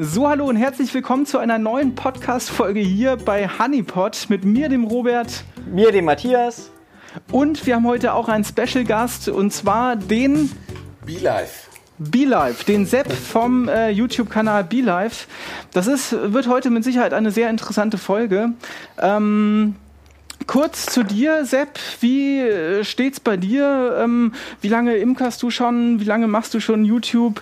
So, hallo und herzlich willkommen zu einer neuen Podcast-Folge hier bei Honeypot mit mir, dem Robert. Mir, dem Matthias. Und wir haben heute auch einen Special Gast und zwar den BeLife. BeLife, den Sepp vom äh, YouTube-Kanal BeLife. Das ist, wird heute mit Sicherheit eine sehr interessante Folge. Ähm, kurz zu dir, Sepp. Wie äh, steht's bei dir? Ähm, wie lange imkerst du schon? Wie lange machst du schon YouTube?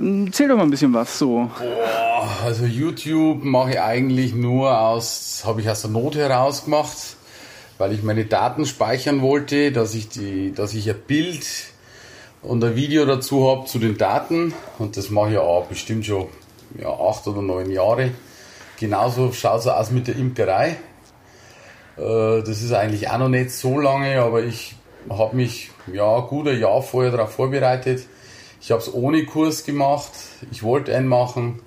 Ähm, Erzähl doch mal ein bisschen was so. Boah, also YouTube mache ich eigentlich nur aus, habe ich aus der Not heraus gemacht, weil ich meine Daten speichern wollte, dass ich die, dass ich ein Bild und ein Video dazu habe zu den Daten. Und das mache ich auch bestimmt schon ja, acht oder neun Jahre. Genauso schaut es aus mit der Imkerei. Äh, Das ist eigentlich auch noch nicht so lange, aber ich habe mich ja gut ein Jahr vorher darauf vorbereitet. Ich habe es ohne Kurs gemacht. Ich wollte einen machen,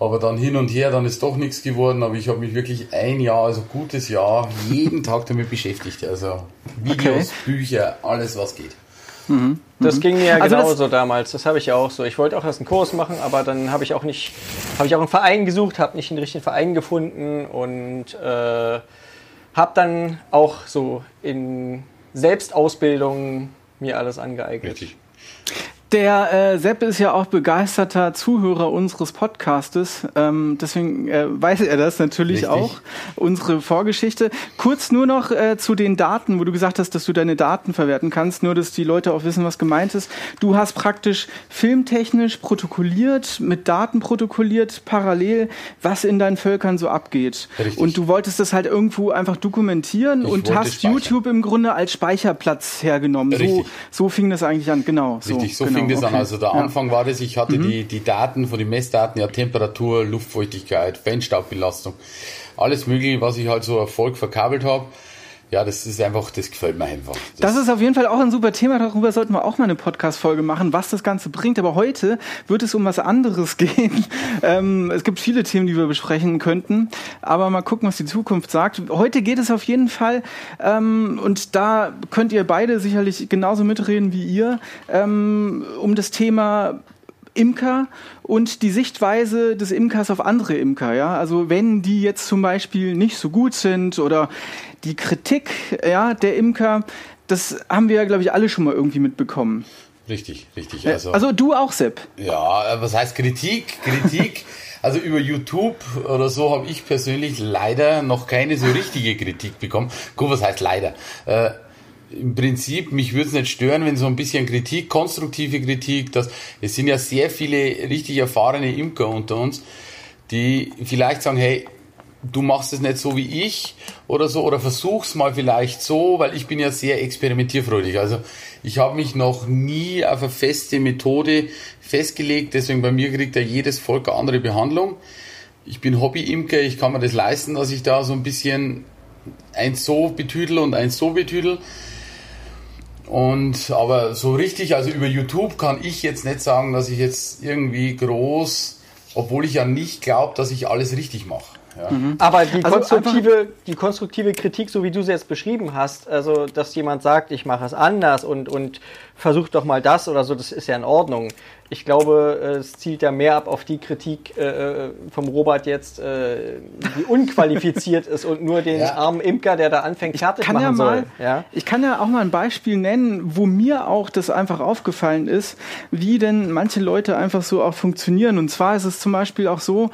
aber dann hin und her, dann ist doch nichts geworden. Aber ich habe mich wirklich ein Jahr, also gutes Jahr, jeden Tag damit beschäftigt. Also Videos, Okay. Bücher, alles was geht. Das ging mir ja Also das- genauso damals. Das habe ich ja auch so. Ich wollte auch erst einen Kurs machen, aber dann habe ich auch nicht, habe ich auch einen Verein gesucht, habe nicht den richtigen Verein gefunden und äh, habe dann auch so in Selbstausbildung mir alles angeeignet. Richtig. Der äh, Sepp ist ja auch begeisterter Zuhörer unseres Podcastes, ähm, deswegen äh, weiß er das natürlich Richtig. auch, unsere Vorgeschichte. Kurz nur noch äh, zu den Daten, wo du gesagt hast, dass du deine Daten verwerten kannst, nur dass die Leute auch wissen, was gemeint ist. Du hast praktisch filmtechnisch protokolliert, mit Daten protokolliert, parallel, was in deinen Völkern so abgeht. Richtig. Und du wolltest das halt irgendwo einfach dokumentieren Ich und hast speichern. YouTube im Grunde als Speicherplatz hergenommen. So, so fing das eigentlich an, genau. So, Richtig, so genau, fing das an. okay. Also der Ja. Mhm. Anfang war das, ich hatte die, die Daten von den Messdaten, ja Temperatur, Luftfeuchtigkeit, Feinstaubbelastung, alles mögliche, was ich halt so Erfolg verkabelt habe. Ja, das ist einfach, das gefällt mir einfach. Das ist auf jeden Fall auch ein super Thema. Darüber sollten wir auch mal eine Podcast-Folge machen, was das Ganze bringt. Aber heute wird es um was anderes gehen. Ähm, es gibt viele Themen, die wir besprechen könnten. Aber mal gucken, was die Zukunft sagt. Heute geht es auf jeden Fall, ähm, und da könnt ihr beide sicherlich genauso mitreden wie ihr, ähm, um das Thema Imker und die Sichtweise des Imkers auf andere Imker. Ja? Also wenn die jetzt zum Beispiel nicht so gut sind oder die Kritik ja, der Imker, das haben wir ja, glaube ich, alle schon mal irgendwie mitbekommen. richtig, richtig. Also, Also, du auch, Sepp. ja, äh, was heißt Kritik? Kritik, also über YouTube oder so habe ich persönlich leider noch keine so richtige Kritik bekommen. Gut, was heißt leider? Äh, im Prinzip, mich würde es nicht stören, wenn so ein bisschen Kritik, konstruktive Kritik, dass es sind ja sehr viele richtig erfahrene Imker unter uns, die vielleicht sagen, hey, du machst es nicht so wie ich oder so oder versuch's mal vielleicht so, weil ich bin ja sehr experimentierfreudig. Also ich habe mich noch nie auf eine feste Methode festgelegt, deswegen bei mir kriegt ja jedes Volk eine andere Behandlung. Ich bin Hobby-Imker, ich kann mir das leisten, dass ich da so ein bisschen eins so betüdel und eins so betüdel. Und aber so richtig, also über YouTube kann ich jetzt nicht sagen, dass ich jetzt irgendwie groß, obwohl ich ja nicht glaube, dass ich alles richtig mache. Ja. Aber die Also konstruktive, die konstruktive Kritik, so wie du sie jetzt beschrieben hast, also dass jemand sagt, ich mache es anders und, und versuch doch mal das oder so, das ist ja in Ordnung. Ich glaube, äh, es zielt ja mehr ab auf die Kritik äh, vom Robert jetzt, äh, die unqualifiziert ist und nur den Ja. armen Imker, der da anfängt, fertig kann machen ja mal, soll. Ja? Ich kann ja auch mal ein Beispiel nennen, wo mir auch das einfach aufgefallen ist, wie denn manche Leute einfach so auch funktionieren. Und zwar ist es zum Beispiel auch so,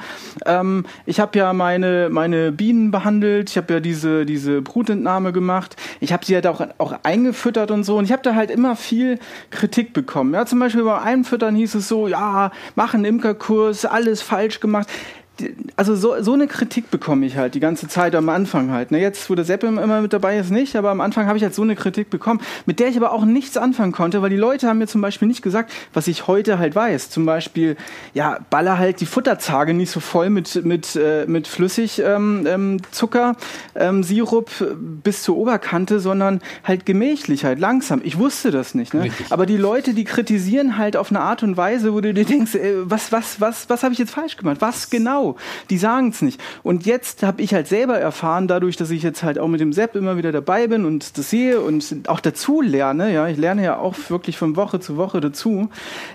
ähm, ich habe ja meine, meine Bienen behandelt, ich habe ja diese, diese Brutentnahme gemacht, ich habe sie halt auch, auch eingefüttert und so. Und ich habe da halt immer viel Kritik bekommen. Ja, zum Beispiel beim Einfüttern hieß es so, ja, mach einen Imkerkurs, alles falsch gemacht also so, so eine Kritik bekomme ich halt die ganze Zeit am Anfang halt. Ne? Jetzt, wo der Sepp immer mit dabei ist, nicht, aber am Anfang habe ich halt so eine Kritik bekommen, mit der ich aber auch nichts anfangen konnte, weil die Leute haben mir zum Beispiel nicht gesagt, was ich heute halt weiß. Zum Beispiel, ja, baller halt die Futterzage nicht so voll mit, mit, äh, mit Flüssig ähm, ähm, Zucker, ähm, Sirup bis zur Oberkante, sondern halt gemächlich, halt langsam. Ich wusste das nicht. Ne? Richtig. Aber die Leute, die kritisieren halt auf eine Art und Weise, wo du dir denkst, ey, was, was, was, was habe ich jetzt falsch gemacht? Was genau? Die sagen es nicht. Und jetzt habe ich halt selber erfahren, dadurch, dass ich jetzt halt auch mit dem Sepp immer wieder dabei bin und das sehe und auch dazu lerne, ja, ich lerne ja auch wirklich von Woche zu Woche dazu,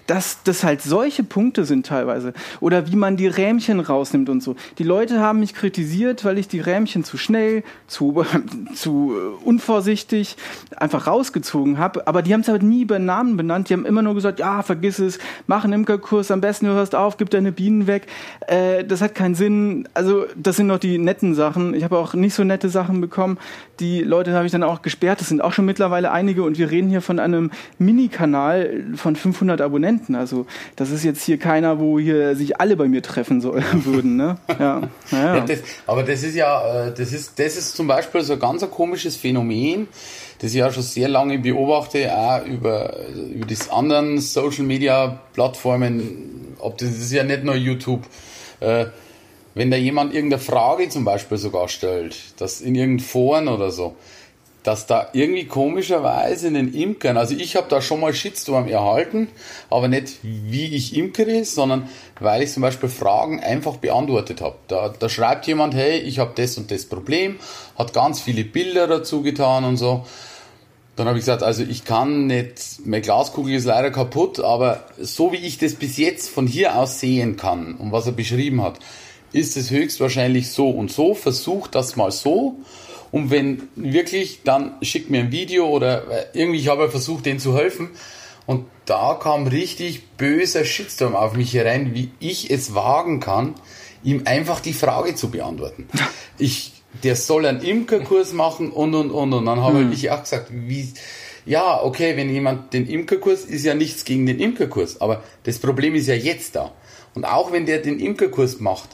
dass das halt solche Punkte sind teilweise. Oder wie man die Rähmchen rausnimmt und so. Die Leute haben mich kritisiert, weil ich die Rähmchen zu schnell, zu, zu unvorsichtig einfach rausgezogen habe. Aber die haben es halt nie bei Namen benannt. Die haben immer nur gesagt, ja, vergiss es, mach einen Imkerkurs, am besten du hörst auf, gib deine Bienen weg. Äh, das hat keinen Sinn. Also das sind noch die netten Sachen. Ich habe auch nicht so nette Sachen bekommen. Die Leute habe ich dann auch gesperrt. Das sind auch schon mittlerweile einige und wir reden hier von einem Mini-Kanal von 500 Abonnenten. Also das ist jetzt hier keiner, wo hier sich alle bei mir treffen soll, würden. Ne? Ja. Ja, ja. das, aber das ist ja, äh, das ist, das ist zum Beispiel so ein ganz komisches Phänomen das ich ja schon sehr lange beobachte, auch über, über die anderen Social Media Plattformen, ob das, das ist ja nicht nur YouTube. Äh, wenn da jemand irgendeine Frage zum Beispiel sogar stellt, das in irgendeinem Foren oder so, dass da irgendwie komischerweise in den Imkern, also ich habe da schon mal Shitstorm erhalten, aber nicht wie ich imkere, sondern weil ich zum Beispiel Fragen einfach beantwortet habe. Da, da schreibt jemand, hey, ich habe das und das Problem, hat ganz viele Bilder dazu getan und so. Dann habe ich gesagt, also ich kann nicht, meine Glaskugel ist leider kaputt, aber so wie ich das bis jetzt von hier aus sehen kann und was er beschrieben hat, ist es höchstwahrscheinlich so und so. Versucht das mal so und wenn wirklich, dann schickt mir ein Video oder irgendwie, ich habe versucht, denen zu helfen. Und da kam richtig böser Shitstorm auf mich herein, wie ich es wagen kann, ihm einfach die Frage zu beantworten. Ich, der soll einen Imkerkurs machen und und und und dann habe hm. ich auch gesagt, wie, ja, okay, wenn jemand den Imkerkurs, ist ja nichts gegen den Imkerkurs, aber das Problem ist ja jetzt da. Und auch wenn der den Imkerkurs macht,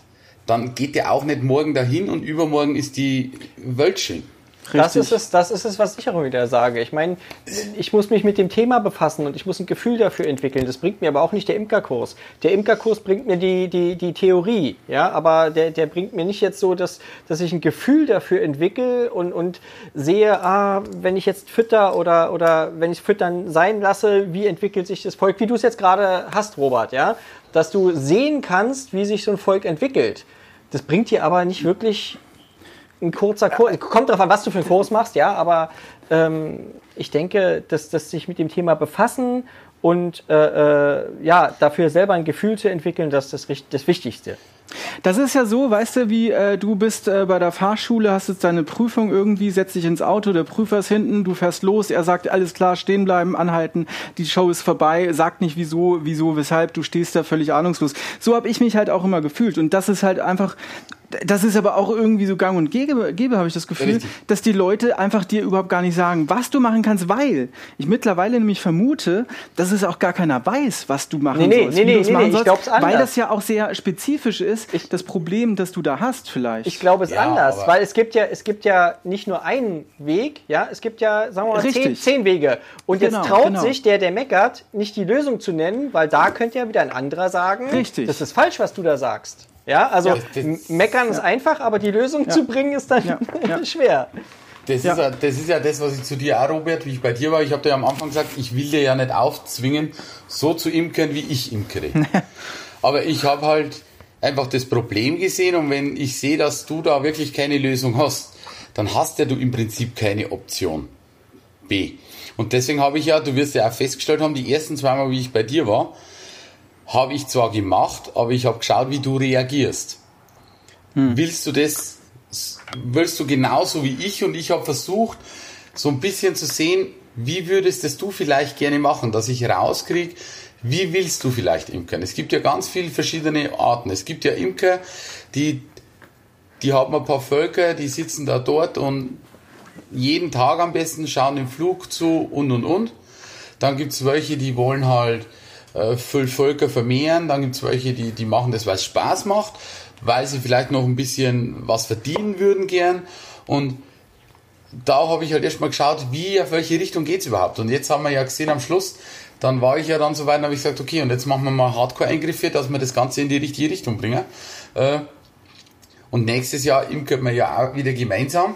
dann geht der auch nicht morgen dahin und übermorgen ist die Welt Das ist, es, das ist es, was ich auch wieder sage. Ich meine, ich muss mich mit dem Thema befassen und ich muss ein Gefühl dafür entwickeln. Das bringt mir aber auch nicht der Imkerkurs. Der Imkerkurs bringt mir die, die, die Theorie, ja, aber der, der bringt mir nicht jetzt so, dass, dass ich ein Gefühl dafür entwickle und, und sehe, ah, wenn ich jetzt fütter oder, oder wenn ich füttern sein lasse, wie entwickelt sich das Volk, wie du es jetzt gerade hast, Robert, ja, dass du sehen kannst, wie sich so ein Volk entwickelt. Das bringt dir aber nicht wirklich ein kurzer Kurs. Kommt darauf an, was du für einen Kurs machst, ja, aber ähm, ich denke, dass, dass sich mit dem Thema befassen und äh, äh, ja, dafür selber ein Gefühl zu entwickeln, das ist das, das Wichtigste. Das ist ja so, weißt du, wie äh, du bist äh, bei der Fahrschule, hast jetzt deine Prüfung irgendwie, setzt dich ins Auto, der Prüfer ist hinten, du fährst los, er sagt, alles klar, stehen bleiben, anhalten, die Show ist vorbei, sagt nicht wieso, wieso, weshalb, du stehst da völlig ahnungslos. So habe ich mich halt auch immer gefühlt und das ist halt einfach das ist aber auch irgendwie so gang und gäbe, gäbe habe ich das Gefühl, Richtig. dass die Leute einfach dir überhaupt gar nicht sagen, was du machen kannst, weil ich mittlerweile nämlich vermute, dass es auch gar keiner weiß, was du machen nee, nee, sollst, nee, nee, nee, machen sollst, ich anders. weil das ja auch sehr spezifisch ist, ich, das Problem, das du da hast vielleicht. Ich glaube es ja, anders, weil es gibt ja, es gibt ja nicht nur einen Weg, ja, es gibt ja, sagen wir mal, zehn, zehn, Wege. Und genau, jetzt traut genau. sich der, der meckert, nicht die Lösung zu nennen, weil da könnte ja wieder ein anderer sagen, Richtig. das ist falsch, was du da sagst. Ja, also ja, meckern ist einfach, aber die Lösung zu bringen ist dann schwer. Das, ja. ist ja, das ist ja das, was ich zu dir auch, Robert, wie ich bei dir war. Ich habe dir am Anfang gesagt, ich will dir ja nicht aufzwingen, so zu imkern, wie ich imkere. Aber ich habe halt einfach das Problem gesehen und wenn ich sehe, dass du da wirklich keine Lösung hast, dann hast ja du im Prinzip keine Option B. Und deswegen habe ich ja, du wirst ja auch festgestellt haben, die ersten zweimal, wie ich bei dir war, habe ich zwar gemacht, aber ich habe geschaut, wie du reagierst. Hm. Willst du das, willst du genauso wie ich und ich habe versucht, so ein bisschen zu sehen, wie würdest das du vielleicht gerne machen, dass ich rauskriege, wie willst du vielleicht imkern? Es gibt ja ganz viele verschiedene Arten. Es gibt ja Imker, die, die haben ein paar Völker, die sitzen da dort und jeden Tag am besten schauen im Flug zu und und und. Dann gibt es welche, die wollen halt äh, Völker vermehren. Dann gibt es welche, die, die machen das, weil es Spaß macht, weil sie vielleicht noch ein bisschen was verdienen würden gern. Und da habe ich halt erstmal geschaut, wie, auf welche Richtung geht es überhaupt. Und jetzt haben wir ja gesehen am Schluss, dann war ich ja dann so weit und habe ich gesagt, okay, und jetzt machen wir mal Hardcore-Eingriffe, dass wir das Ganze in die richtige Richtung bringen. Äh, und nächstes Jahr imkert man ja auch wieder gemeinsam.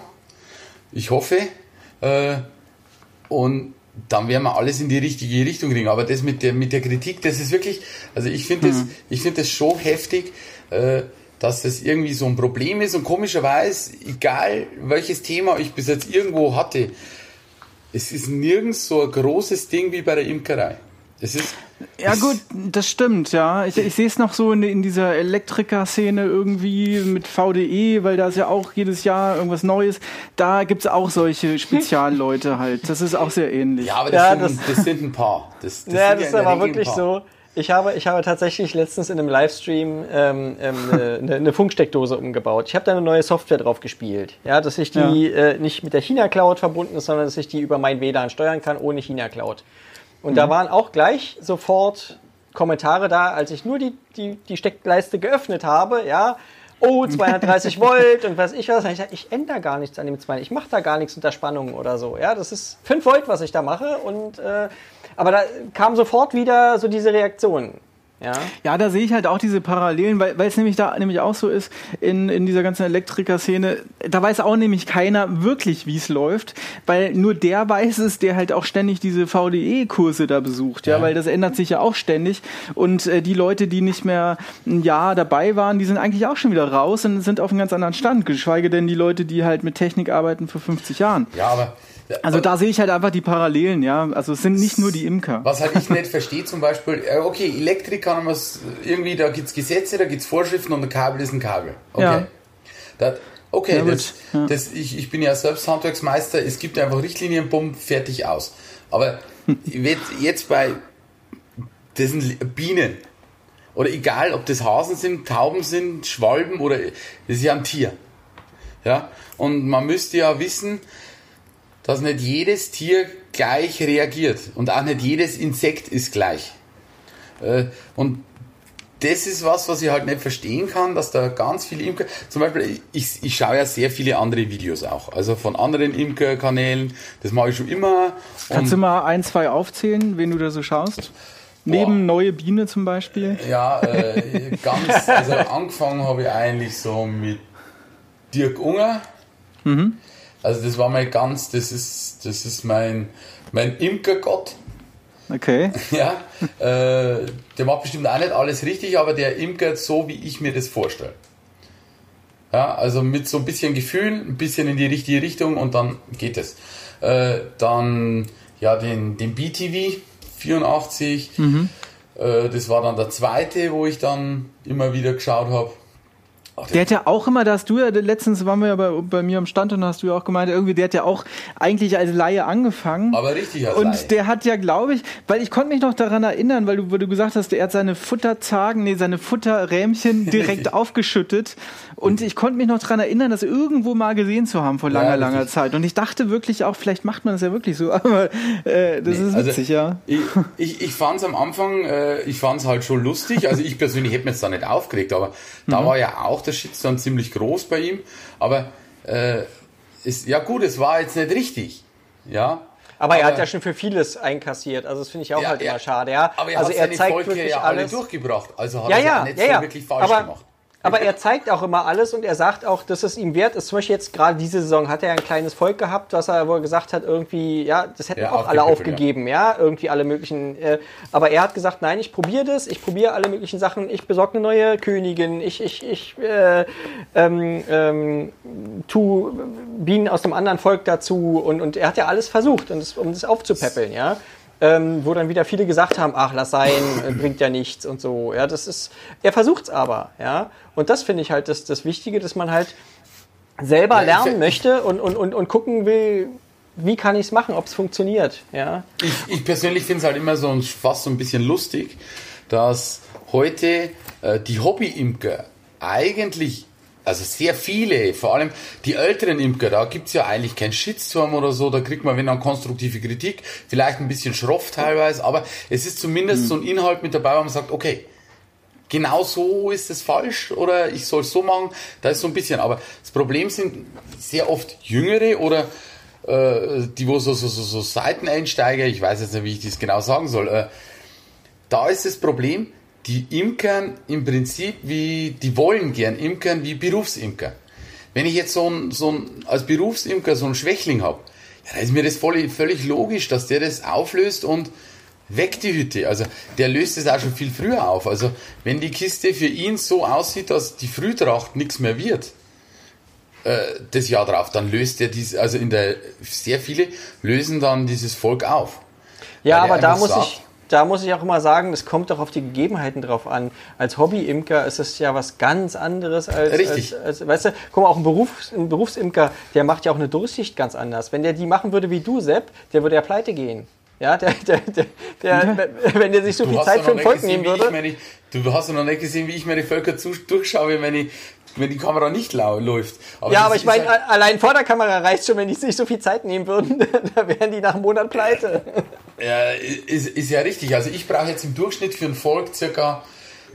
Ich hoffe. Äh, und dann werden wir alles in die richtige Richtung kriegen. Aber das mit der, mit der Kritik, das ist wirklich, also ich finde das, mhm. ich finde das schon heftig, äh, dass es irgendwie so ein Problem ist und komischerweise, egal welches Thema ich bis jetzt irgendwo hatte, es ist nirgends so ein großes Ding wie bei der Imkerei. Es ist ja gut, das stimmt, ja. Ich, ich sehe es noch so in, in dieser Elektriker-Szene irgendwie mit VDE, weil da ist ja auch jedes Jahr irgendwas Neues. Da gibt es auch solche Spezialleute halt. Das ist auch sehr ähnlich. Ja, aber das, Ja, sind, das, sind ein paar. Das, das ja, sind das ist aber wirklich so. Ich habe, ich habe tatsächlich letztens in einem Livestream ähm, ähm, eine, eine- Funksteckdose umgebaut. Ich habe da eine neue Software drauf gespielt. Ja, dass ich die äh, nicht mit der China-Cloud verbunden ist, sondern dass ich die über mein WLAN steuern kann, ohne China-Cloud. Und da waren auch gleich sofort Kommentare da, als ich nur die, die, die Steckleiste geöffnet habe, ja. Oh, 230 Volt und was ich was. Ich, ich ändere gar nichts an dem 2. Ich mache da gar nichts unter Spannung oder so. Ja, das ist 5 Volt, was ich da mache. Und, äh, aber da kam sofort wieder so diese Reaktion. Ja. Ja, da sehe ich halt auch diese Parallelen, weil weil es nämlich da nämlich auch so ist in, in dieser ganzen Elektriker-Szene, da weiß auch nämlich keiner wirklich, wie es läuft, weil nur der weiß es, der halt auch ständig diese VDE-Kurse da besucht, ja, Ja. weil das ändert sich ja auch ständig und äh, die Leute, die nicht mehr ein Jahr dabei waren, die sind eigentlich auch schon wieder raus und sind auf einem ganz anderen Stand, geschweige denn die Leute, die halt mit Technik arbeiten für 50 Jahren. Ja, aber. Also da sehe ich halt einfach die Parallelen, ja. Also es sind nicht nur die Imker. Was halt ich nicht verstehe, zum Beispiel, äh, okay, Elektrik kann man es irgendwie, da gibt's Gesetze, da gibt's Vorschriften und ein Kabel ist ein Kabel. Okay. Ja. Das, okay, Ja, das, Ja. das, ich, ich bin ja selbst Handwerksmeister, es gibt einfach Richtlinien, bumm, fertig aus. Aber jetzt, jetzt bei diesen Li- Bienen, oder egal, ob das Hasen sind, Tauben sind, Schwalben oder das ist ja ein Tier. Ja? Und man müsste ja wissen, dass nicht jedes Tier gleich reagiert und auch nicht jedes Insekt ist gleich. Äh, Und das ist was, was ich halt nicht verstehen kann, dass da ganz viele Imker, zum Beispiel, ich, ich schaue ja sehr viele andere Videos auch, also von anderen Imkerkanälen, das mache ich schon immer. Kannst du mal ein, zwei aufzählen, wen du da so schaust? Neben Neue Biene zum Beispiel. ja, äh, ganz, also angefangen habe ich eigentlich so mit Dirk Unger. Also das war mein ganz, das ist, das ist mein, mein Imkergott. Okay. Ja, äh, der macht bestimmt auch nicht alles richtig, aber der imkert so, wie ich mir das vorstelle. Ja, also mit so ein bisschen Gefühl, ein bisschen in die richtige Richtung und dann geht es. Äh, dann, ja, den, den BTV 84, äh, das war dann der zweite, wo ich dann immer wieder geschaut habe. Der hat ja auch immer, da hast du ja, letztens waren wir ja bei, bei mir am Stand und hast du ja auch gemeint, irgendwie, der hat ja auch eigentlich als Laie angefangen. Aber richtig als Und Laie. der hat ja, glaube ich, weil ich konnte mich noch daran erinnern, weil du, weil du gesagt hast, er hat seine Futterzagen, nee, seine Futterrähmchen direkt aufgeschüttet. Und ich konnte mich noch daran erinnern, das irgendwo mal gesehen zu haben vor langer, Ja, langer. Zeit. Und ich dachte wirklich auch, vielleicht macht man das ja wirklich so, aber äh, das ist Also, witzig, ja. Ich, ich, ich fand es am Anfang, äh, ich fand es halt schon lustig. Also ich persönlich hätte mir jetzt da nicht aufgeregt, aber da Mhm. war ja auch der Shitstorm ziemlich groß bei ihm. Aber äh, ist, ja gut, es war jetzt nicht richtig. Ja. Aber, er hat ja schon für vieles einkassiert. Also das finde ich auch Ja, halt immer schade. Ja? Aber er also hat er seine zeigt Volke wirklich ja alle alles. durchgebracht. Also hat Ja, er ja, nicht ja, so ja. wirklich falsch aber, gemacht. Aber er zeigt auch immer alles und er sagt auch, dass es ihm wert ist. Zum Beispiel jetzt gerade diese Saison hat er ein kleines Volk gehabt, was er wohl gesagt hat, irgendwie, ja, das hätten Ja, auch alle aufgegeben, ja. irgendwie alle möglichen. Äh, aber er hat gesagt, nein, ich probiere das, ich probiere alle möglichen Sachen, ich besorge eine neue Königin, ich, ich, ich äh, ähm, ähm, tu Bienen aus einem anderen Volk dazu und, und er hat ja alles versucht, um das aufzupäppeln, ja. Ähm, wo dann wieder viele gesagt haben, ach, lass sein, äh, bringt ja nichts und so. Ja, das ist, er versucht's aber, ja. Und das finde ich halt das, das Wichtige, dass man halt selber ich- lernen möchte und, und, und, und gucken will, wie kann ich's machen, ob's funktioniert, ja. Ich, ich persönlich finde es halt immer so ein, fast so ein bisschen lustig, dass heute äh, die Hobby-Imker eigentlich, also sehr viele, vor allem die älteren Imker, da gibt's ja eigentlich keinen Shitstorm oder so, da kriegt man, wenn dann konstruktive Kritik, vielleicht ein bisschen schroff teilweise, aber es ist zumindest so ein Inhalt mit dabei, wo man sagt, okay, genau so ist es falsch oder ich soll es so machen, da ist so ein bisschen, aber das Problem sind sehr oft Jüngere oder äh, die wo so, so, so, so Seiteneinsteiger, ich weiß jetzt nicht, wie ich das genau sagen soll, äh, da ist das Problem, die imkern im Prinzip wie, die wollen gern imkern wie Berufsimker. Wenn ich jetzt so ein, so ein als Berufsimker so einen Schwächling habe, ja, da ist mir das voll, völlig logisch, dass der das auflöst und weg die Hütte. Also der löst es auch schon viel früher auf. Also wenn die Kiste für ihn so aussieht, dass die Frühtracht nichts mehr wird, äh, das Jahr drauf, dann löst er dies, also in der sehr viele lösen dann dieses Volk auf. Ja, aber da muss ich da muss ich auch immer sagen, es kommt doch auf die Gegebenheiten drauf an. Als Hobbyimker ist es ja was ganz anderes als, Richtig. als, als weißt du, guck mal, auch ein, Berufs-, ein Berufsimker, der macht ja auch eine Durchsicht ganz anders. Wenn der die machen würde wie du, Sepp, der würde ja pleite gehen. Ja, der, der, der, der wenn der sich so du viel Zeit für ein Volk gesehen, nehmen würde. Meine, du hast noch nicht gesehen, wie ich meine Völker zu, durchschaue, wenn ich wenn die Kamera nicht läuft. Aber ja, aber ich meine, halt allein vor der Kamera reicht schon, wenn die sich so viel Zeit nehmen würden, da wären die nach einem Monat pleite. Ja, ist, ist ja richtig. Also ich brauche jetzt im Durchschnitt für ein Volk circa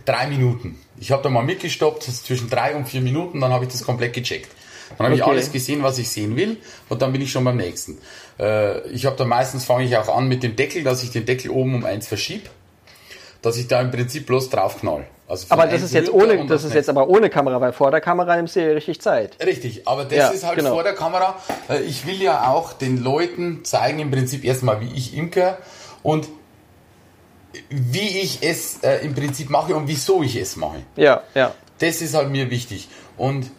drei Minuten. Ich habe da mal mitgestoppt, zwischen drei und vier Minuten, dann habe ich das komplett gecheckt. Dann habe okay. ich alles gesehen, was ich sehen will und dann bin ich schon beim nächsten. Äh, ich habe da meistens, fange ich auch an mit dem Deckel, dass ich den Deckel oben um eins verschiebe, dass ich da im Prinzip bloß drauf knall. Also aber das ist jetzt ohne, das ist jetzt aber ohne Kamera, weil vor der Kamera nimmst du ja richtig Zeit. Richtig, aber das ja, ist halt genau. vor der Kamera. Äh, ich will ja auch den Leuten zeigen im Prinzip erstmal, wie ich imker und wie ich es äh, im Prinzip mache und wieso ich es mache. Ja, ja. Das ist halt mir wichtig. Und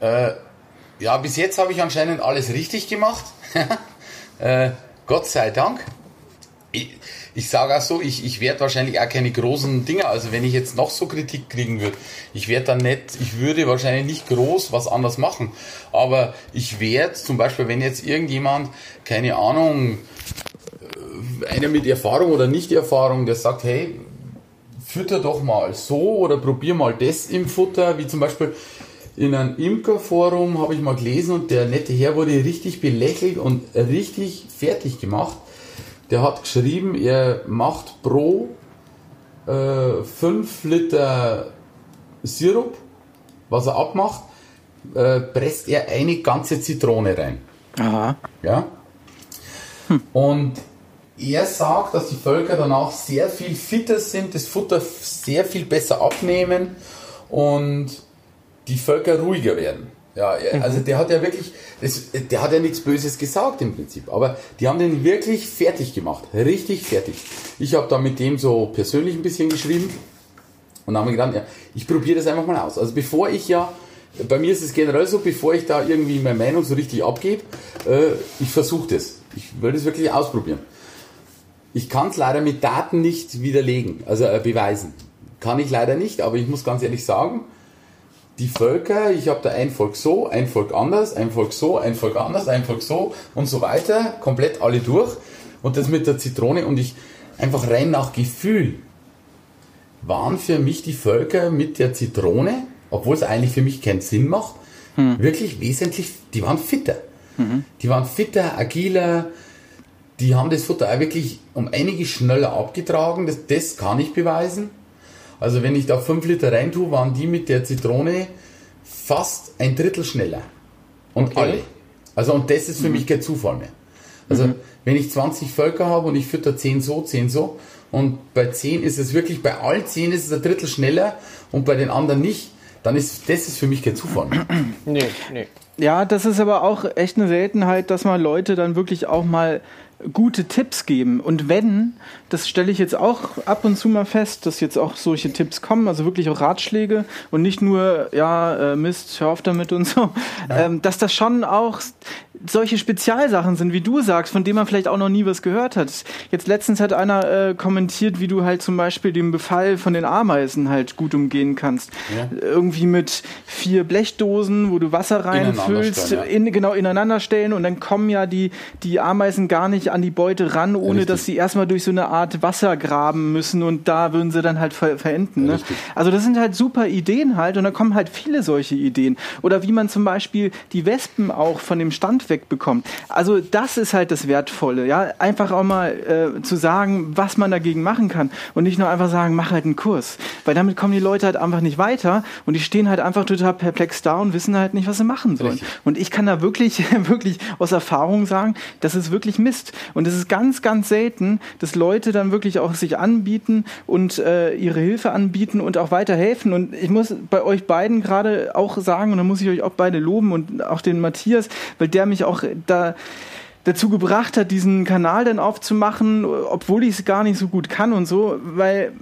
äh, ja, bis jetzt habe ich anscheinend alles richtig gemacht. äh, Gott sei Dank. Ich, ich sage auch so, ich, ich werde wahrscheinlich auch keine großen Dinge, also wenn ich jetzt noch so Kritik kriegen würde, ich werde dann nicht, ich würde wahrscheinlich nicht groß was anders machen. Aber ich werde zum Beispiel, wenn jetzt irgendjemand, keine Ahnung, äh, einer mit Erfahrung oder Nicht-Erfahrung, der sagt, hey, fütter doch mal so oder probier mal das im Futter, wie zum Beispiel in einem Imkerforum habe ich mal gelesen und der nette Herr wurde richtig belächelt und richtig fertig gemacht der hat geschrieben, er macht pro äh, 5 Liter Sirup, was er abmacht, äh, presst er eine ganze Zitrone rein. Aha. Ja. Hm. Und er sagt, dass die Völker danach sehr viel fitter sind, das Futter sehr viel besser abnehmen und die Völker ruhiger werden. Ja, also der hat ja wirklich, das, der hat ja nichts Böses gesagt im Prinzip, aber die haben den wirklich fertig gemacht, richtig fertig. Ich habe da mit dem so persönlich ein bisschen geschrieben und habe mir gedacht, ja, ich probiere das einfach mal aus. Also bevor ich ja, bei mir ist es generell so, bevor ich da irgendwie meine Meinung so richtig abgebe, äh, ich versuche das. Ich will das wirklich ausprobieren. Ich kann es leider mit Daten nicht widerlegen, also äh, beweisen. Kann ich leider nicht, aber ich muss ganz ehrlich sagen, die Völker, ich habe da ein Volk so, ein Volk anders, ein Volk so, ein Volk anders, ein Volk so und so weiter, komplett alle durch. Und das mit der Zitrone und ich einfach rein nach Gefühl waren für mich die Völker mit der Zitrone, obwohl es eigentlich für mich keinen Sinn macht, hm. wirklich wesentlich, die waren fitter. Mhm. Die waren fitter, agiler, die haben das Futter auch wirklich um einiges schneller abgetragen, das, das kann ich beweisen. Also wenn ich da 5 Liter rein tue, waren die mit der Zitrone fast ein Drittel schneller. Und okay. alle. Also und das ist für mhm. mich kein Zufall mehr. Also mhm. wenn ich 20 Völker habe und ich fütter 10 so, 10 so und bei 10 ist es wirklich, bei all 10 ist es ein Drittel schneller und bei den anderen nicht, dann ist das ist für mich kein Zufall. Mehr. Nee, nee. Ja, das ist aber auch echt eine Seltenheit, dass man Leute dann wirklich auch mal gute Tipps geben. Und wenn, das stelle ich jetzt auch ab und zu mal fest, dass jetzt auch solche Tipps kommen, also wirklich auch Ratschläge und nicht nur, ja, äh, Mist, hör auf damit und so, ja. ähm, dass das schon auch solche Spezialsachen sind, wie du sagst, von denen man vielleicht auch noch nie was gehört hat. Jetzt letztens hat einer äh, kommentiert, wie du halt zum Beispiel den Befall von den Ameisen halt gut umgehen kannst. Ja. Irgendwie mit vier Blechdosen, wo du Wasser reinfüllst, ja. in, genau ineinander stellen und dann kommen ja die, die Ameisen gar nicht an die Beute ran, ohne Richtig. dass sie erstmal durch so eine Art Wasser graben müssen und da würden sie dann halt ver verenden. Ne? Also das sind halt super Ideen halt und da kommen halt viele solche Ideen. Oder wie man zum Beispiel die Wespen auch von dem Stand wegbekommt. Also das ist halt das Wertvolle, ja, einfach auch mal äh, zu sagen, was man dagegen machen kann und nicht nur einfach sagen, mach halt einen Kurs, weil damit kommen die Leute halt einfach nicht weiter und die stehen halt einfach total perplex da und wissen halt nicht, was sie machen sollen. Richtig. Und ich kann da wirklich, wirklich aus Erfahrung sagen, das ist wirklich Mist. Und es ist ganz, ganz selten, dass Leute dann wirklich auch sich anbieten und äh, ihre Hilfe anbieten und auch weiterhelfen. Und ich muss bei euch beiden gerade auch sagen, und da muss ich euch auch beide loben und auch den Matthias, weil der mich auch da dazu gebracht hat, diesen Kanal dann aufzumachen, obwohl ich es gar nicht so gut kann und so, weil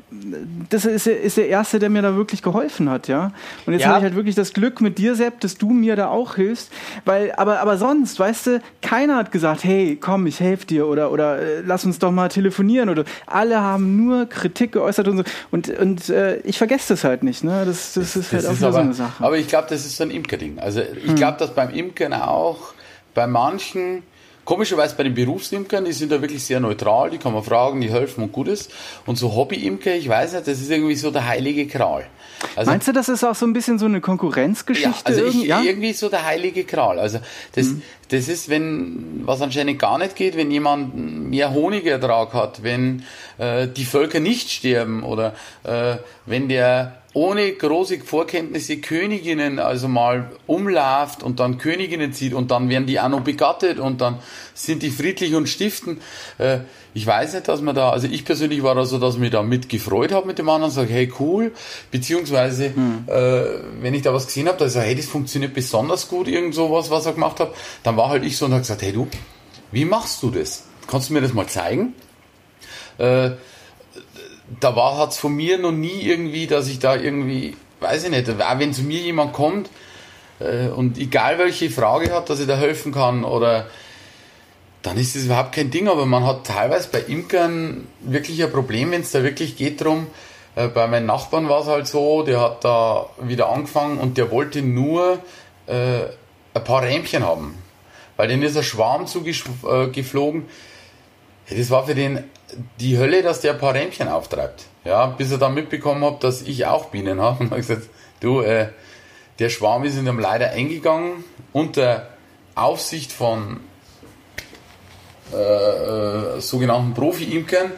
das ist, ist der Erste, der mir da wirklich geholfen hat, ja. Und jetzt ja. habe ich halt wirklich das Glück mit dir, Sepp, dass du mir da auch hilfst, weil, aber, aber sonst, weißt du, keiner hat gesagt, hey, komm, ich helfe dir oder, oder äh, lass uns doch mal telefonieren oder alle haben nur Kritik geäußert und so und, und äh, ich vergesse das halt nicht, ne, das, das, das ist halt auch ist aber, so eine Sache. Aber ich glaube, das ist so ein Imker-Ding. Also ich hm. glaube, dass beim Imkern auch bei manchen Komischerweise bei den Berufsimkern, die sind da wirklich sehr neutral, die kann man fragen, die helfen und gut ist. Und so Hobbyimker, ich weiß nicht, das ist irgendwie so der heilige Kral. Also, Meinst du, das ist auch so ein bisschen so eine Konkurrenzgeschichte? Ja, also ich, ja? irgendwie so der heilige Kral. Also das, mhm. das ist, wenn was anscheinend gar nicht geht, wenn jemand mehr Honigertrag hat, wenn äh, die Völker nicht sterben oder äh, wenn der ohne große Vorkenntnisse Königinnen also mal umlauft und dann Königinnen zieht und dann werden die auch noch begattet und dann sind die friedlich und stiften. Äh, ich weiß nicht, dass man da, also ich persönlich war da so, dass ich mich da mitgefreut habe mit dem anderen, sage, hey cool, beziehungsweise hm. äh, wenn ich da was gesehen habe, da sage, hey, das funktioniert besonders gut, irgend sowas, was er gemacht hat, dann war halt ich so und habe gesagt, hey du, wie machst du das? Kannst du mir das mal zeigen? Äh, da war hat's von mir noch nie irgendwie, dass ich da irgendwie, weiß ich nicht, auch wenn zu mir jemand kommt äh, und egal welche Frage hat, dass ich da helfen kann oder dann ist das überhaupt kein Ding, aber man hat teilweise bei Imkern wirklich ein Problem, wenn es da wirklich geht drum. Äh, bei meinen Nachbarn war es halt so, der hat da wieder angefangen und der wollte nur äh, ein paar Rähmchen haben, weil denen ist ein Schwarm zugeflogen. Äh, das war für den die Hölle, dass der ein paar Rähmchen auftreibt. Ja, bis er dann mitbekommen hat, dass ich auch Bienen habe. Und habe gesagt, du, äh, der Schwarm ist in dem leider eingegangen unter Aufsicht von äh, äh, sogenannten Profi-Imkern.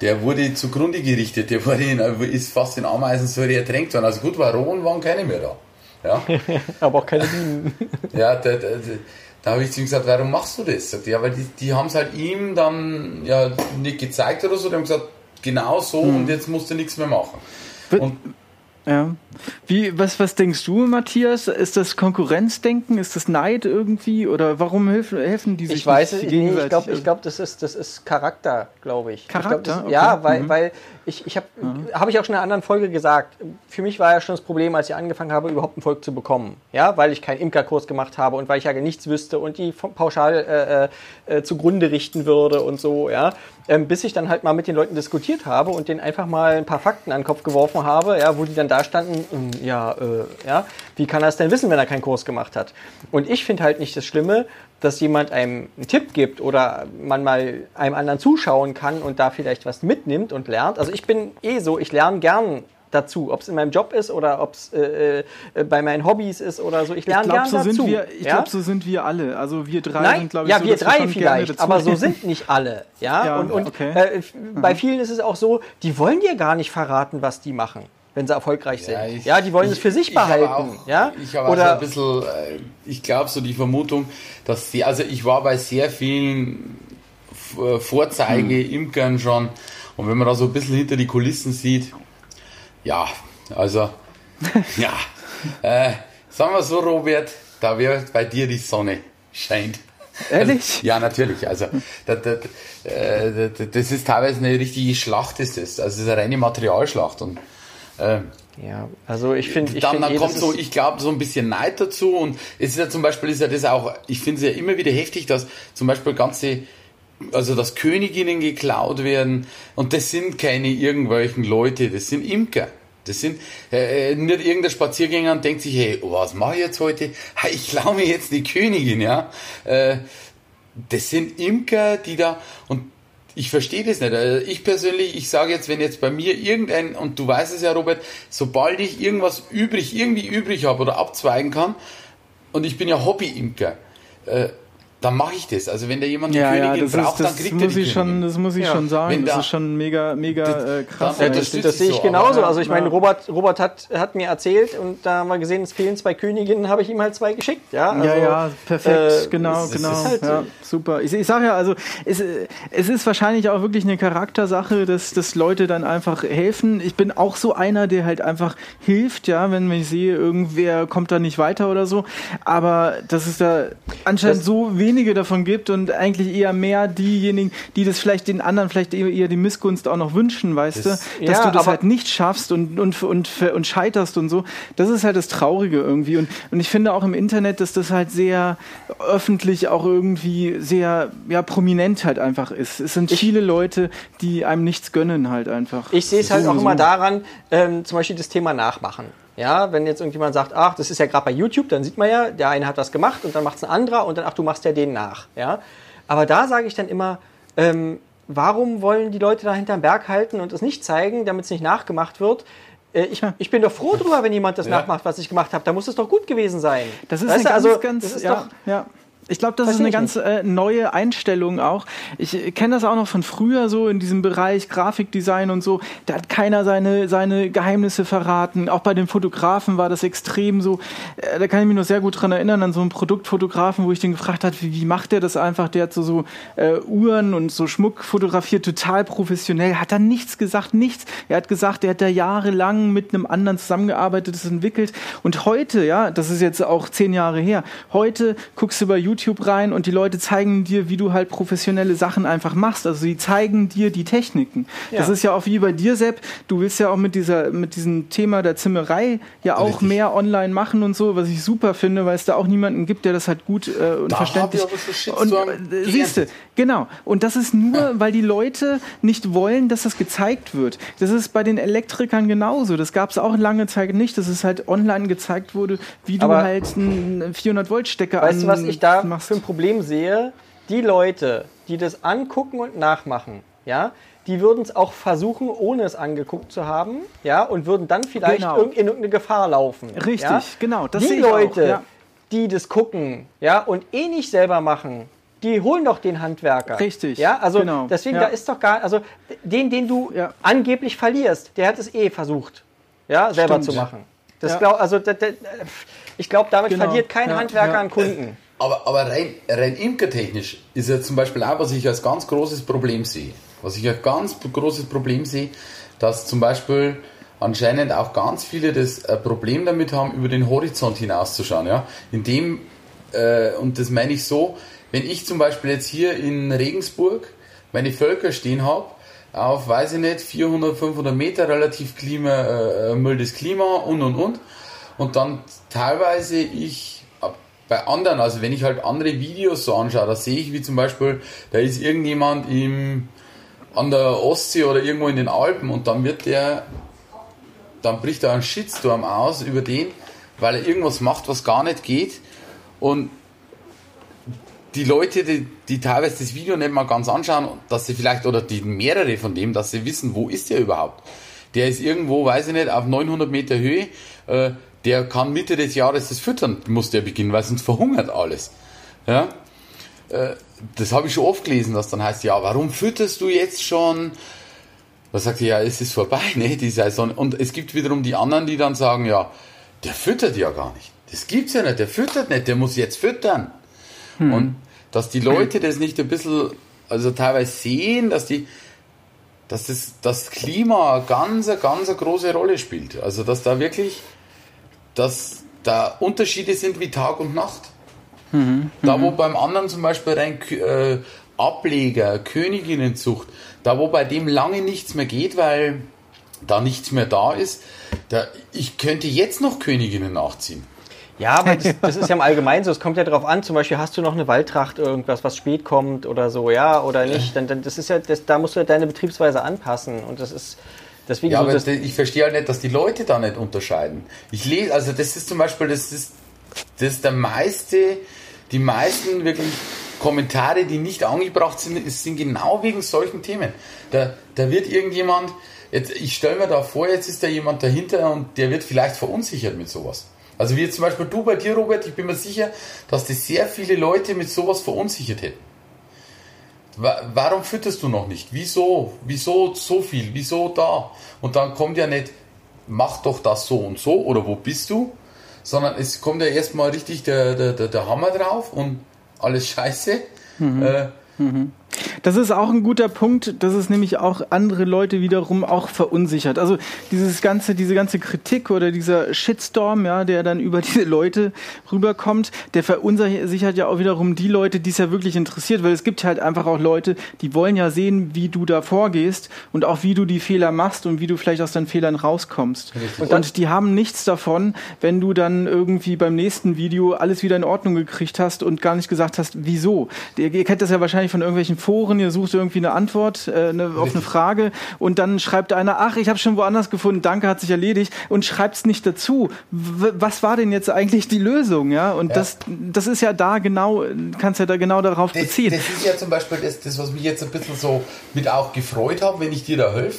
Der wurde zugrunde gerichtet, der wurde in, ist fast in Ameisensäure ertränkt worden. Also gut, war Rohen waren keine mehr da. Ja. Aber auch keine Bienen. ja, der, der, der da habe ich zu ihm gesagt, warum machst du das? Sagt, ja, weil die, die haben es halt ihm dann ja nicht gezeigt oder so, die haben gesagt, genau so hm. und jetzt musst du nichts mehr machen. Und ja. Wie, was, was denkst du, Matthias? Ist das Konkurrenzdenken? Ist das Neid irgendwie? Oder warum helfen, helfen die sich Ich weiß es nicht. Ich glaube, ich glaub, das, ist, das ist Charakter, glaube ich. Charakter? Ich glaub, das, okay. Ja, weil, mhm. weil ich, ich habe mhm. hab ich auch schon in einer anderen Folge gesagt, für mich war ja schon das Problem, als ich angefangen habe, überhaupt ein Volk zu bekommen. Ja, weil ich keinen Imkerkurs gemacht habe und weil ich ja nichts wüsste und die pauschal äh, äh, äh, zugrunde richten würde und so, ja. Ähm, bis ich dann halt mal mit den Leuten diskutiert habe und denen einfach mal ein paar Fakten an den Kopf geworfen habe, ja, wo die dann da standen, ähm, ja, äh, ja, wie kann er es denn wissen, wenn er keinen Kurs gemacht hat? Und ich finde halt nicht das Schlimme, dass jemand einem einen Tipp gibt oder man mal einem anderen zuschauen kann und da vielleicht was mitnimmt und lernt. Also ich bin eh so, ich lerne gern dazu, ob es in meinem Job ist oder ob es äh, äh, bei meinen Hobbys ist oder so. Ich lerne gerne so dazu. Wir, ich ja? glaube, so sind wir alle. Also wir drei Nein, sind, glaube ich, ja, so, wir drei wir vielleicht, aber so sind nicht alle. Ja, ja und, und okay. äh, bei vielen ist es auch so, die wollen dir gar nicht verraten, was die machen wenn sie erfolgreich sind. Ja, ich, ja die wollen ich, es für sich ich behalten. Auch, ja? Ich habe Oder, also ein bisschen, äh, ich glaube so die Vermutung, dass sie, also ich war bei sehr vielen äh, Vorzeige-Imkern schon und wenn man da so ein bisschen hinter die Kulissen sieht, ja, also, ja, äh, sagen wir so, Robert, da wird bei dir die Sonne scheint. Ehrlich? Also, ja, natürlich. Also das, das, äh, das, ist teilweise eine richtige Schlacht, ist das. Also es ist eine reine Materialschlacht. Und äh, ja, also ich finde, dann, find, dann kommt so, ich glaube, so ein bisschen Neid dazu und es ist ja zum Beispiel ist ja das auch, ich finde es ja immer wieder heftig, dass zum Beispiel ganze, also dass Königinnen geklaut werden und das sind keine irgendwelchen Leute, das sind Imker. Das sind äh, nicht irgendein Spaziergänger und denkt sich, hey, was mache ich jetzt heute? Ich klaue mir jetzt die Königin, ja. Äh, das sind Imker, die da und ich verstehe das nicht. Also ich persönlich, ich sage jetzt, wenn jetzt bei mir irgendein, und du weißt es ja, Robert, sobald ich irgendwas übrig, irgendwie übrig habe oder abzweigen kann, und ich bin ja Hobby-Imker, äh, dann mache ich das. Also wenn da jemand ja, eine Königin ja, braucht, ist, dann kriegt er die ich schon, Das muss ich ja. schon sagen. das ist schon mega, mega äh, krass. Ja, das, das, das sehe ich so, genauso. Also ich meine, Robert, Robert hat, hat mir erzählt und da haben wir gesehen, es fehlen zwei Königinnen, habe ich ihm halt zwei geschickt. Ja, also, ja, ja, perfekt. Äh, genau, genau. Halt ja, super. Ich, ich sage ja, also es, es ist wahrscheinlich auch wirklich eine Charaktersache, dass, dass Leute dann einfach helfen. Ich bin auch so einer, der halt einfach hilft, ja, wenn ich sehe, irgendwer kommt da nicht weiter oder so. Aber das ist da anscheinend das, so wenig wenige davon gibt und eigentlich eher mehr diejenigen, die das vielleicht den anderen vielleicht eher die Missgunst auch noch wünschen, weißt das, du, dass ja, du das halt nicht schaffst und, und, und, und scheiterst und so. Das ist halt das Traurige irgendwie. Und, und ich finde auch im Internet, dass das halt sehr öffentlich auch irgendwie sehr ja, prominent halt einfach ist. Es sind ich, viele Leute, die einem nichts gönnen halt einfach. Ich sehe es halt auch immer daran, ähm, zum Beispiel das Thema Nachmachen. Ja, wenn jetzt irgendjemand sagt, ach, das ist ja gerade bei YouTube, dann sieht man ja, der eine hat was gemacht und dann macht es ein anderer und dann, ach, du machst ja den nach. Ja, aber da sage ich dann immer, ähm, warum wollen die Leute da hinterm Berg halten und es nicht zeigen, damit es nicht nachgemacht wird? Äh, ich, ich, bin doch froh drüber, wenn jemand das ja. nachmacht, was ich gemacht habe. Da muss es doch gut gewesen sein. Das ist weißt eine ganz, also, ganz, das ist ja, doch, ja. Ich glaube, das ist eine ganz äh, neue Einstellung auch. Ich kenne das auch noch von früher so in diesem Bereich Grafikdesign und so. Da hat keiner seine, seine Geheimnisse verraten. Auch bei den Fotografen war das extrem so. Äh, da kann ich mich noch sehr gut dran erinnern an so einen Produktfotografen, wo ich den gefragt habe, wie, wie macht der das einfach? Der hat so, so äh, Uhren und so Schmuck fotografiert, total professionell. Hat da nichts gesagt, nichts. Er hat gesagt, er hat da jahrelang mit einem anderen zusammengearbeitet, das entwickelt. Und heute, ja, das ist jetzt auch zehn Jahre her, heute guckst du bei YouTube YouTube rein und die Leute zeigen dir, wie du halt professionelle Sachen einfach machst. Also sie zeigen dir die Techniken. Ja. Das ist ja auch wie bei dir, Sepp. Du willst ja auch mit dieser, mit diesem Thema der Zimmerei ja auch Richtig. mehr online machen und so, was ich super finde, weil es da auch niemanden gibt, der das halt gut äh, und da verständlich. Und äh, siehst du, genau. Und das ist nur, weil die Leute nicht wollen, dass das gezeigt wird. Das ist bei den Elektrikern genauso. Das gab es auch lange Zeit nicht, dass es halt online gezeigt wurde, wie du Aber halt einen 400 Volt Stecker weißt an du, was ich da machst. für ein Problem sehe, die Leute, die das angucken und nachmachen, ja, die würden es auch versuchen, ohne es angeguckt zu haben, ja, und würden dann vielleicht genau. in irgendeine Gefahr laufen. Richtig, ja? genau. Das die Leute, auch, ja. die das gucken, ja, und eh nicht selber machen, die holen doch den Handwerker. Richtig. Ja, also genau. deswegen, ja. da ist doch gar, also den, den du ja. angeblich verlierst, der hat es eh versucht, ja, selber Stimmt. zu machen. Das glaub, also, das, das, ich glaube, damit genau. verliert kein Handwerker an Kunden. Aber, aber rein, rein imkertechnisch ist ja zum Beispiel auch, was ich als ganz großes Problem sehe. Was ich als ganz großes Problem sehe, dass zum Beispiel anscheinend auch ganz viele das ein Problem damit haben, über den Horizont hinauszuschauen. Ja? Indem, äh, und das meine ich so, wenn ich zum Beispiel jetzt hier in Regensburg meine Völker stehen habe, auf, weiß ich nicht, 400, 500 Meter, relativ klima, äh, mildes Klima und und und, und dann teilweise ich bei anderen, also wenn ich halt andere Videos so anschaue, da sehe ich wie zum Beispiel, da ist irgendjemand im, an der Ostsee oder irgendwo in den Alpen und dann wird der, dann bricht da ein Shitstorm aus über den, weil er irgendwas macht, was gar nicht geht und die Leute, die, die teilweise das Video nicht mal ganz anschauen, dass sie vielleicht, oder die mehrere von dem, dass sie wissen, wo ist der überhaupt? Der ist irgendwo, weiß ich nicht, auf 900 Meter Höhe, äh, der kann Mitte des Jahres das Füttern, muss der beginnen, weil sonst verhungert alles. Ja? Äh, das habe ich schon oft gelesen, dass dann heißt, ja, warum fütterst du jetzt schon? Da sagt er, ja, es ist vorbei, ne, die Saison. Und es gibt wiederum die anderen, die dann sagen, ja, der füttert ja gar nicht. Das gibt's ja nicht, der füttert nicht, der muss jetzt füttern. Hm. Und dass die Leute das nicht ein bisschen, also teilweise sehen, dass die, dass das, das Klima eine ganz, ganz eine große Rolle spielt. Also, dass da wirklich dass da Unterschiede sind wie Tag und Nacht. Mhm. Da, wo beim anderen zum Beispiel rein äh, Ableger, Königinnenzucht, da, wo bei dem lange nichts mehr geht, weil da nichts mehr da ist, da, ich könnte jetzt noch Königinnen nachziehen. Ja, aber das, das, ist ja im Allgemeinen so. Es kommt ja darauf an, zum Beispiel hast du noch eine Waldtracht, irgendwas, was spät kommt oder so, ja, oder nicht. Dann, dann das ist ja, das, da musst du ja deine Betriebsweise anpassen. Und das ist, Deswegen ja, aber ich verstehe halt nicht, dass die Leute da nicht unterscheiden. Ich lese, also das ist zum Beispiel, das ist, das ist der meiste, die meisten wirklich Kommentare, die nicht angebracht sind, sind genau wegen solchen Themen. Da, da wird irgendjemand, jetzt, ich stelle mir da vor, jetzt ist da jemand dahinter und der wird vielleicht verunsichert mit sowas. Also wie jetzt zum Beispiel du bei dir, Robert, ich bin mir sicher, dass das sehr viele Leute mit sowas verunsichert hätten. Warum fütterst du noch nicht? Wieso? Wieso so viel? Wieso da? Und dann kommt ja nicht, mach doch das so und so oder wo bist du? Sondern es kommt ja erstmal richtig der, der, der, Hammer drauf und alles scheiße. Mhm. Äh, mhm. Das ist auch ein guter Punkt, dass es nämlich auch andere Leute wiederum auch verunsichert. Also dieses ganze, diese ganze Kritik oder dieser Shitstorm, ja, der dann über diese Leute rüberkommt, der verunsichert ja auch wiederum die Leute, die es ja wirklich interessiert, weil es gibt halt einfach auch Leute, die wollen ja sehen, wie du da vorgehst und auch wie du die Fehler machst und wie du vielleicht aus deinen Fehlern rauskommst. Und, und die haben nichts davon, wenn du dann irgendwie beim nächsten Video alles wieder in Ordnung gekriegt hast und gar nicht gesagt hast, wieso. Ihr, ihr kennt das ja wahrscheinlich von irgendwelchen Foren, ihr sucht irgendwie eine Antwort äh, eine, auf eine Frage und dann schreibt einer, ach, ich habe schon woanders gefunden, danke, hat sich erledigt und schreibt es nicht dazu. W was war denn jetzt eigentlich die Lösung? Ja, und ja. Das, das ist ja da genau, kannst ja da genau darauf das, beziehen. Das ist ja zum Beispiel das, das, was mich jetzt ein bisschen so mit auch gefreut hat, wenn ich dir da helfe.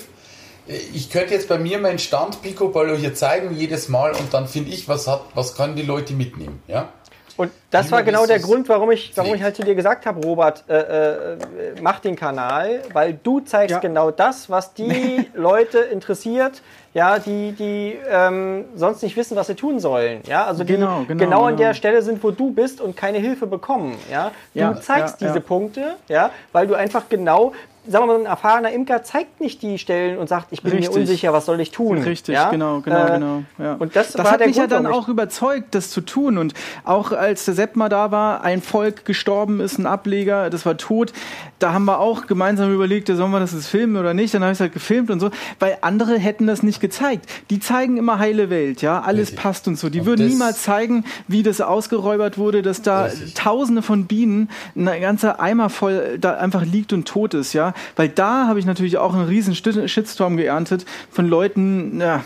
Ich könnte jetzt bei mir meinen Stand Picobello hier zeigen jedes Mal und dann finde ich, was hat, was können die Leute mitnehmen, ja? Und das war genau der Grund, warum ich, warum ich halt zu dir gesagt habe, Robert, äh, äh, mach den Kanal, weil du zeigst ja. genau das, was die Leute interessiert, ja, die, die ähm, sonst nicht wissen, was sie tun sollen. Ja, also die genau, genau, genau an genau. der Stelle sind, wo du bist und keine Hilfe bekommen. Ja, du ja, zeigst ja, diese Punkte, ja, weil du einfach genau sagen wir mal, ein erfahrener Imker zeigt nicht die Stellen und sagt, ich bin Richtig. mir unsicher, was soll ich tun? Richtig, ja? genau, genau, äh, genau. Ja. Und das, das hat mich Grund, ja dann auch überzeugt, das zu tun. Und auch als der Sepp mal da war, ein Volk gestorben ist, ein Ableger, das war tot, da haben wir auch gemeinsam überlegt, sollen wir das jetzt filmen oder nicht? Dann habe ich es halt gefilmt und so, weil andere hätten das nicht gezeigt. Die zeigen immer heile Welt, ja, alles Richtig. passt und so. Die und würden niemals zeigen, wie das ausgeräubert wurde, dass da Richtig. Tausende von Bienen, ein ganzer Eimer voll da einfach liegt und tot ist, ja weil da habe ich natürlich auch einen riesen Shitstorm geerntet von Leuten, ja,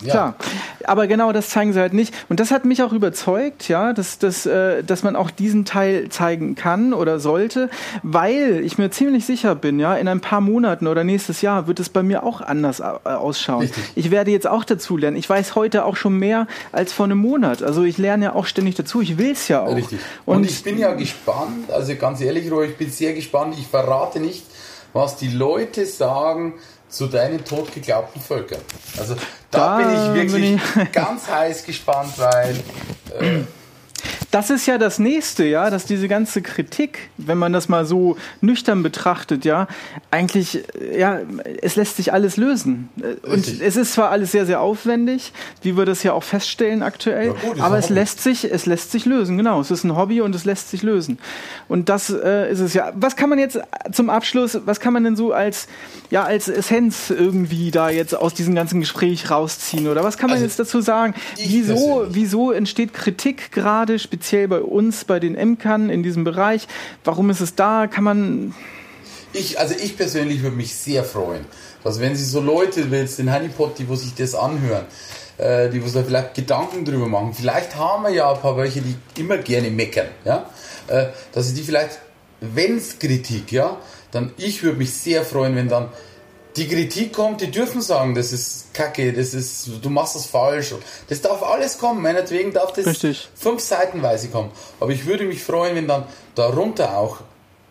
ja. Klar. Aber genau das zeigen sie halt nicht. Und das hat mich auch überzeugt, ja, dass, dass, äh, dass man auch diesen Teil zeigen kann oder sollte, weil ich mir ziemlich sicher bin, ja, in ein paar Monaten oder nächstes Jahr wird es bei mir auch anders äh, ausschauen. Richtig. Ich werde jetzt auch dazu lernen. Ich weiß heute auch schon mehr als vor einem Monat. Also ich lerne ja auch ständig dazu. Ich will es ja auch. Richtig. Und, Und ich bin ja gespannt, also ganz ehrlich, Roy, ich bin sehr gespannt. Ich verrate nicht, was die Leute sagen zu deinen totgeglaubten Völkern. Also da, da bin ich wirklich bin ich ganz heiß gespannt, weil äh, das ist ja das nächste, ja, dass diese ganze Kritik, wenn man das mal so nüchtern betrachtet, ja, eigentlich, ja, es lässt sich alles lösen. Und es ist zwar alles sehr, sehr aufwendig, wie wir das ja auch feststellen aktuell, ja, gut, aber es lässt sich, es lässt sich lösen, genau. Es ist ein Hobby und es lässt sich lösen. Und das äh, ist es ja. Was kann man jetzt zum Abschluss, was kann man denn so als, ja, als Essenz irgendwie da jetzt aus diesem ganzen Gespräch rausziehen? Oder was kann man also, jetzt dazu sagen? Wieso, wieso entsteht Kritik gerade speziell speziell bei uns, bei den Imkern in diesem Bereich? Warum ist es da? Kann man. Ich, also ich persönlich würde mich sehr freuen, dass wenn Sie so Leute wie jetzt den Honeypot, die wo sich das anhören, äh, die wo sich vielleicht Gedanken drüber machen, vielleicht haben wir ja ein paar welche, die immer gerne meckern, ja, äh, dass sie die vielleicht, wenn es Kritik, ja, dann ich würde mich sehr freuen, wenn dann die Kritik kommt, die dürfen sagen, das ist kacke, das ist, du machst das falsch. Das darf alles kommen, meinetwegen darf das Richtig. fünf Seitenweise kommen. Aber ich würde mich freuen, wenn dann darunter auch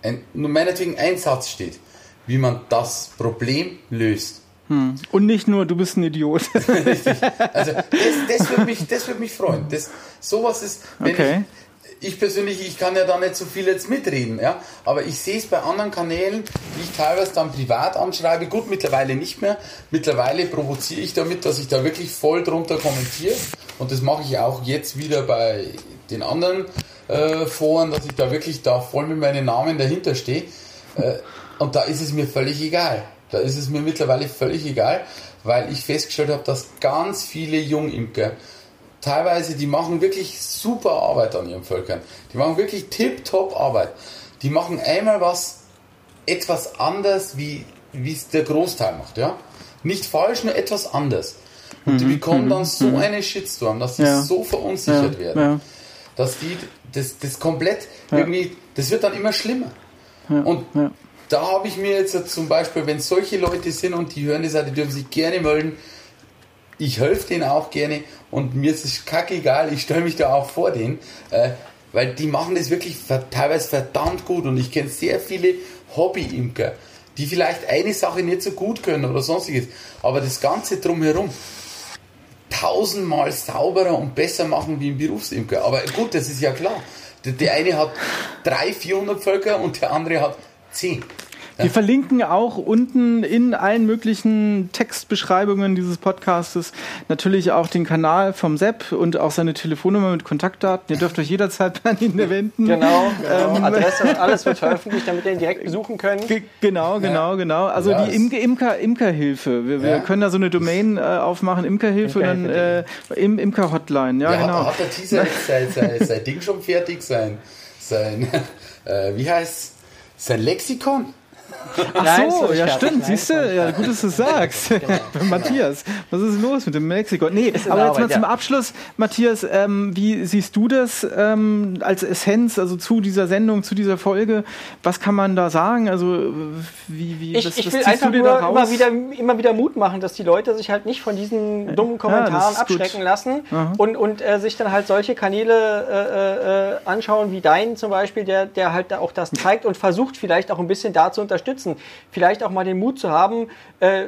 ein, nur meinetwegen ein Satz steht, wie man das Problem löst. Hm. Und nicht nur, du bist ein Idiot. Richtig. Also das, das würde mich, das würde mich freuen. Das, sowas ist, wenn okay. ich, ich persönlich, ich kann ja da nicht so viel jetzt mitreden, ja, aber ich sehe es bei anderen Kanälen, die ich teilweise dann privat anschreibe, gut, mittlerweile nicht mehr, mittlerweile provoziere ich damit, dass ich da wirklich voll drunter kommentiere. Und das mache ich auch jetzt wieder bei den anderen äh, Foren, dass ich da wirklich da voll mit meinen Namen dahinter stehe. Äh, und da ist es mir völlig egal, da ist es mir mittlerweile völlig egal, weil ich festgestellt habe, dass ganz viele Jungimker teilweise, die machen wirklich super Arbeit an ihren Völkern. Die machen wirklich tip-top Arbeit. Die machen einmal was etwas anders, wie es der Großteil macht. Ja? Nicht falsch, nur etwas anders. Und mhm, die bekommen dann mhm, so mhm. eine Shitstorm, dass sie ja. so verunsichert ja, werden, ja. dass die das, das komplett irgendwie, das wird dann immer schlimmer. Und da habe ich mir jetzt zum Beispiel, wenn solche Leute sind und die hören das, die dürfen sich gerne melden, ich helfe denen auch gerne und mir ist es kackegal, ich stelle mich da auch vor denen, äh, weil die machen das wirklich teilweise verdammt gut und ich kenne sehr viele Hobby-Imker, die vielleicht eine Sache nicht so gut können oder sonstiges, aber das Ganze drumherum tausendmal sauberer und besser machen wie ein Berufsimker. Aber gut, das ist ja klar. Der, eine hat 300, 400 Völker und der andere hat C. Wir verlinken auch unten in allen möglichen Textbeschreibungen dieses Podcastes natürlich auch den Kanal vom Sepp und auch seine Telefonnummer mit Kontaktdaten. Ihr dürft euch jederzeit an ihn wenden. Genau, genau. Adresse, alles wird veröffentlicht, damit ihr ihn direkt besuchen könnt. Ge genau, genau, genau. Also Ja, die es- Imker, Imker, Imkerhilfe. Wir, wir Ja. können da so eine Domain äh, aufmachen, Imkerhilfe, und dann äh, im Imker-Hotline. Ja, Ja, genau. hat, der Teaser sein, sein, sein Ding schon fertig? Sein, sein äh, wie heißt sein Lexikon? Ach so, ja stimmt, siehst du? Ja, gut, dass du es sagst. Matthias, was ist los mit dem Mexiko? Nee, aber jetzt mal zum ja. Abschluss, Matthias, ähm, wie siehst du das ähm, als Essenz, also zu dieser Sendung, zu dieser Folge? Was kann man da sagen? Also, äh, wie, wie, Ich, was, ich was will ziehst einfach nur da raus? immer wieder, immer wieder Mut machen, dass die Leute sich halt nicht von diesen dummen Kommentaren das ist gut. abschrecken lassen und, und äh, sich dann halt solche Kanäle äh, äh, anschauen wie deinen zum Beispiel, der, der halt auch das zeigt und versucht vielleicht auch ein bisschen da zu unterstützen. Vielleicht auch mal den Mut zu haben, äh,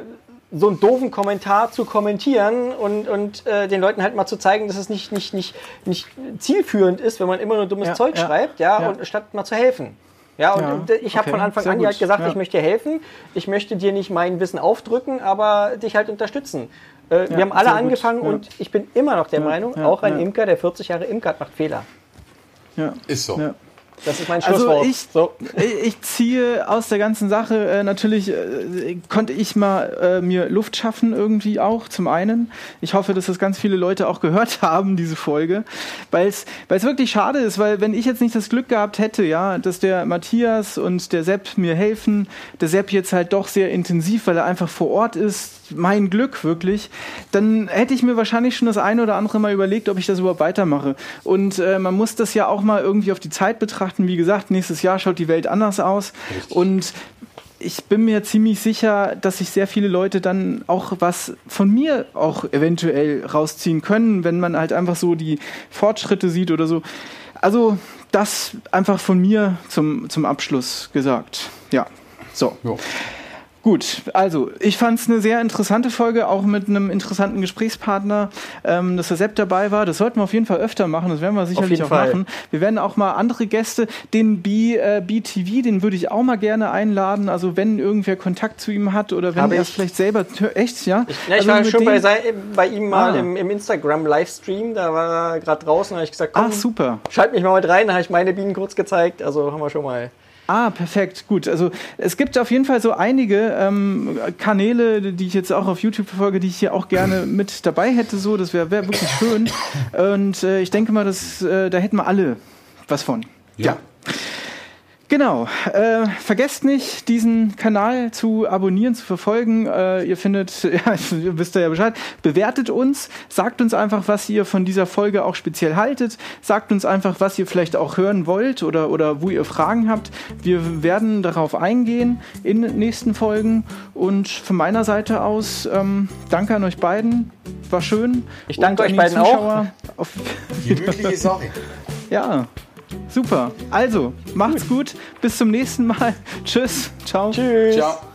so einen doofen Kommentar zu kommentieren und, und äh, den Leuten halt mal zu zeigen, dass es nicht, nicht, nicht, nicht zielführend ist, wenn man immer nur dummes Ja, Zeug ja, schreibt, ja, ja. und statt mal zu helfen. Ja, und Ja, und ich habe okay, von Anfang an halt gesagt, ja. ich möchte dir helfen, ich möchte dir nicht mein Wissen aufdrücken, aber dich halt unterstützen. Äh, wir haben alle angefangen ja. und ich bin immer noch der Meinung, ja, auch ein ja. Imker, der 40 Jahre Imker hat, macht Fehler. Ja. Ist so. Das ist mein Also Schlusswort. ich, so. ich- ziehe aus der ganzen Sache äh, natürlich äh, konnte ich mal äh, mir Luft schaffen irgendwie auch zum einen. Ich hoffe, dass das ganz viele Leute auch gehört haben diese Folge, weil es weil es wirklich schade ist, weil wenn ich jetzt nicht das Glück gehabt hätte, ja, dass der Matthias und der Sepp mir helfen, der Sepp jetzt halt doch sehr intensiv, weil er einfach vor Ort ist, mein Glück wirklich, dann hätte ich mir wahrscheinlich schon das eine oder andere mal überlegt, ob ich das überhaupt weitermache. Und äh, man muss das ja auch mal irgendwie auf die Zeit betrachten. Wie gesagt, nächstes Jahr schaut die Welt anders aus. Und ich bin mir ziemlich sicher, dass sich sehr viele Leute dann auch was von mir auch eventuell rausziehen können, wenn man halt einfach so die Fortschritte sieht oder so. Also das einfach von mir zum, zum Abschluss gesagt. Ja, so. Jo. Gut, also ich fand es eine sehr interessante Folge, auch mit einem interessanten Gesprächspartner, ähm, dass der Sepp dabei war. Das sollten wir auf jeden Fall öfter machen, das werden wir sicherlich auch Fall. machen. Wir werden auch mal andere Gäste, den B, äh, BTV, den würde ich auch mal gerne einladen. Also wenn irgendwer Kontakt zu ihm hat oder wenn er vielleicht selber, echt, ja? Ich, ja, ich Also war schon bei, bei ihm mal Ah. im, im Instagram-Livestream, da war er gerade draußen, da habe ich gesagt, komm, Ach, super. schalt mich mal mit rein, da habe ich meine Bienen kurz gezeigt, also haben wir schon mal. Ah, perfekt, gut. Also es gibt auf jeden Fall so einige ähm, Kanäle, die ich jetzt auch auf YouTube verfolge, die ich hier auch gerne mit dabei hätte. So, das wäre wär wirklich schön. Und äh, ich denke mal, dass, äh, da hätten wir alle was von. Ja. Genau. Äh, vergesst nicht, diesen Kanal zu abonnieren, zu verfolgen. Äh, ihr findet, ja, ihr wisst ja Bescheid. Bewertet uns, sagt uns einfach, was ihr von dieser Folge auch speziell haltet. Sagt uns einfach, was ihr vielleicht auch hören wollt oder, oder wo ihr Fragen habt. Wir werden darauf eingehen in den nächsten Folgen. Und von meiner Seite aus, ähm, danke an euch beiden. War schön. Ich danke euch die beiden auch. Zuschauer Auf, Gemütliche Sache. ja, super. Also, macht's gut. Bis zum nächsten Mal. Tschüss. Ciao. Tschüss. Ciao.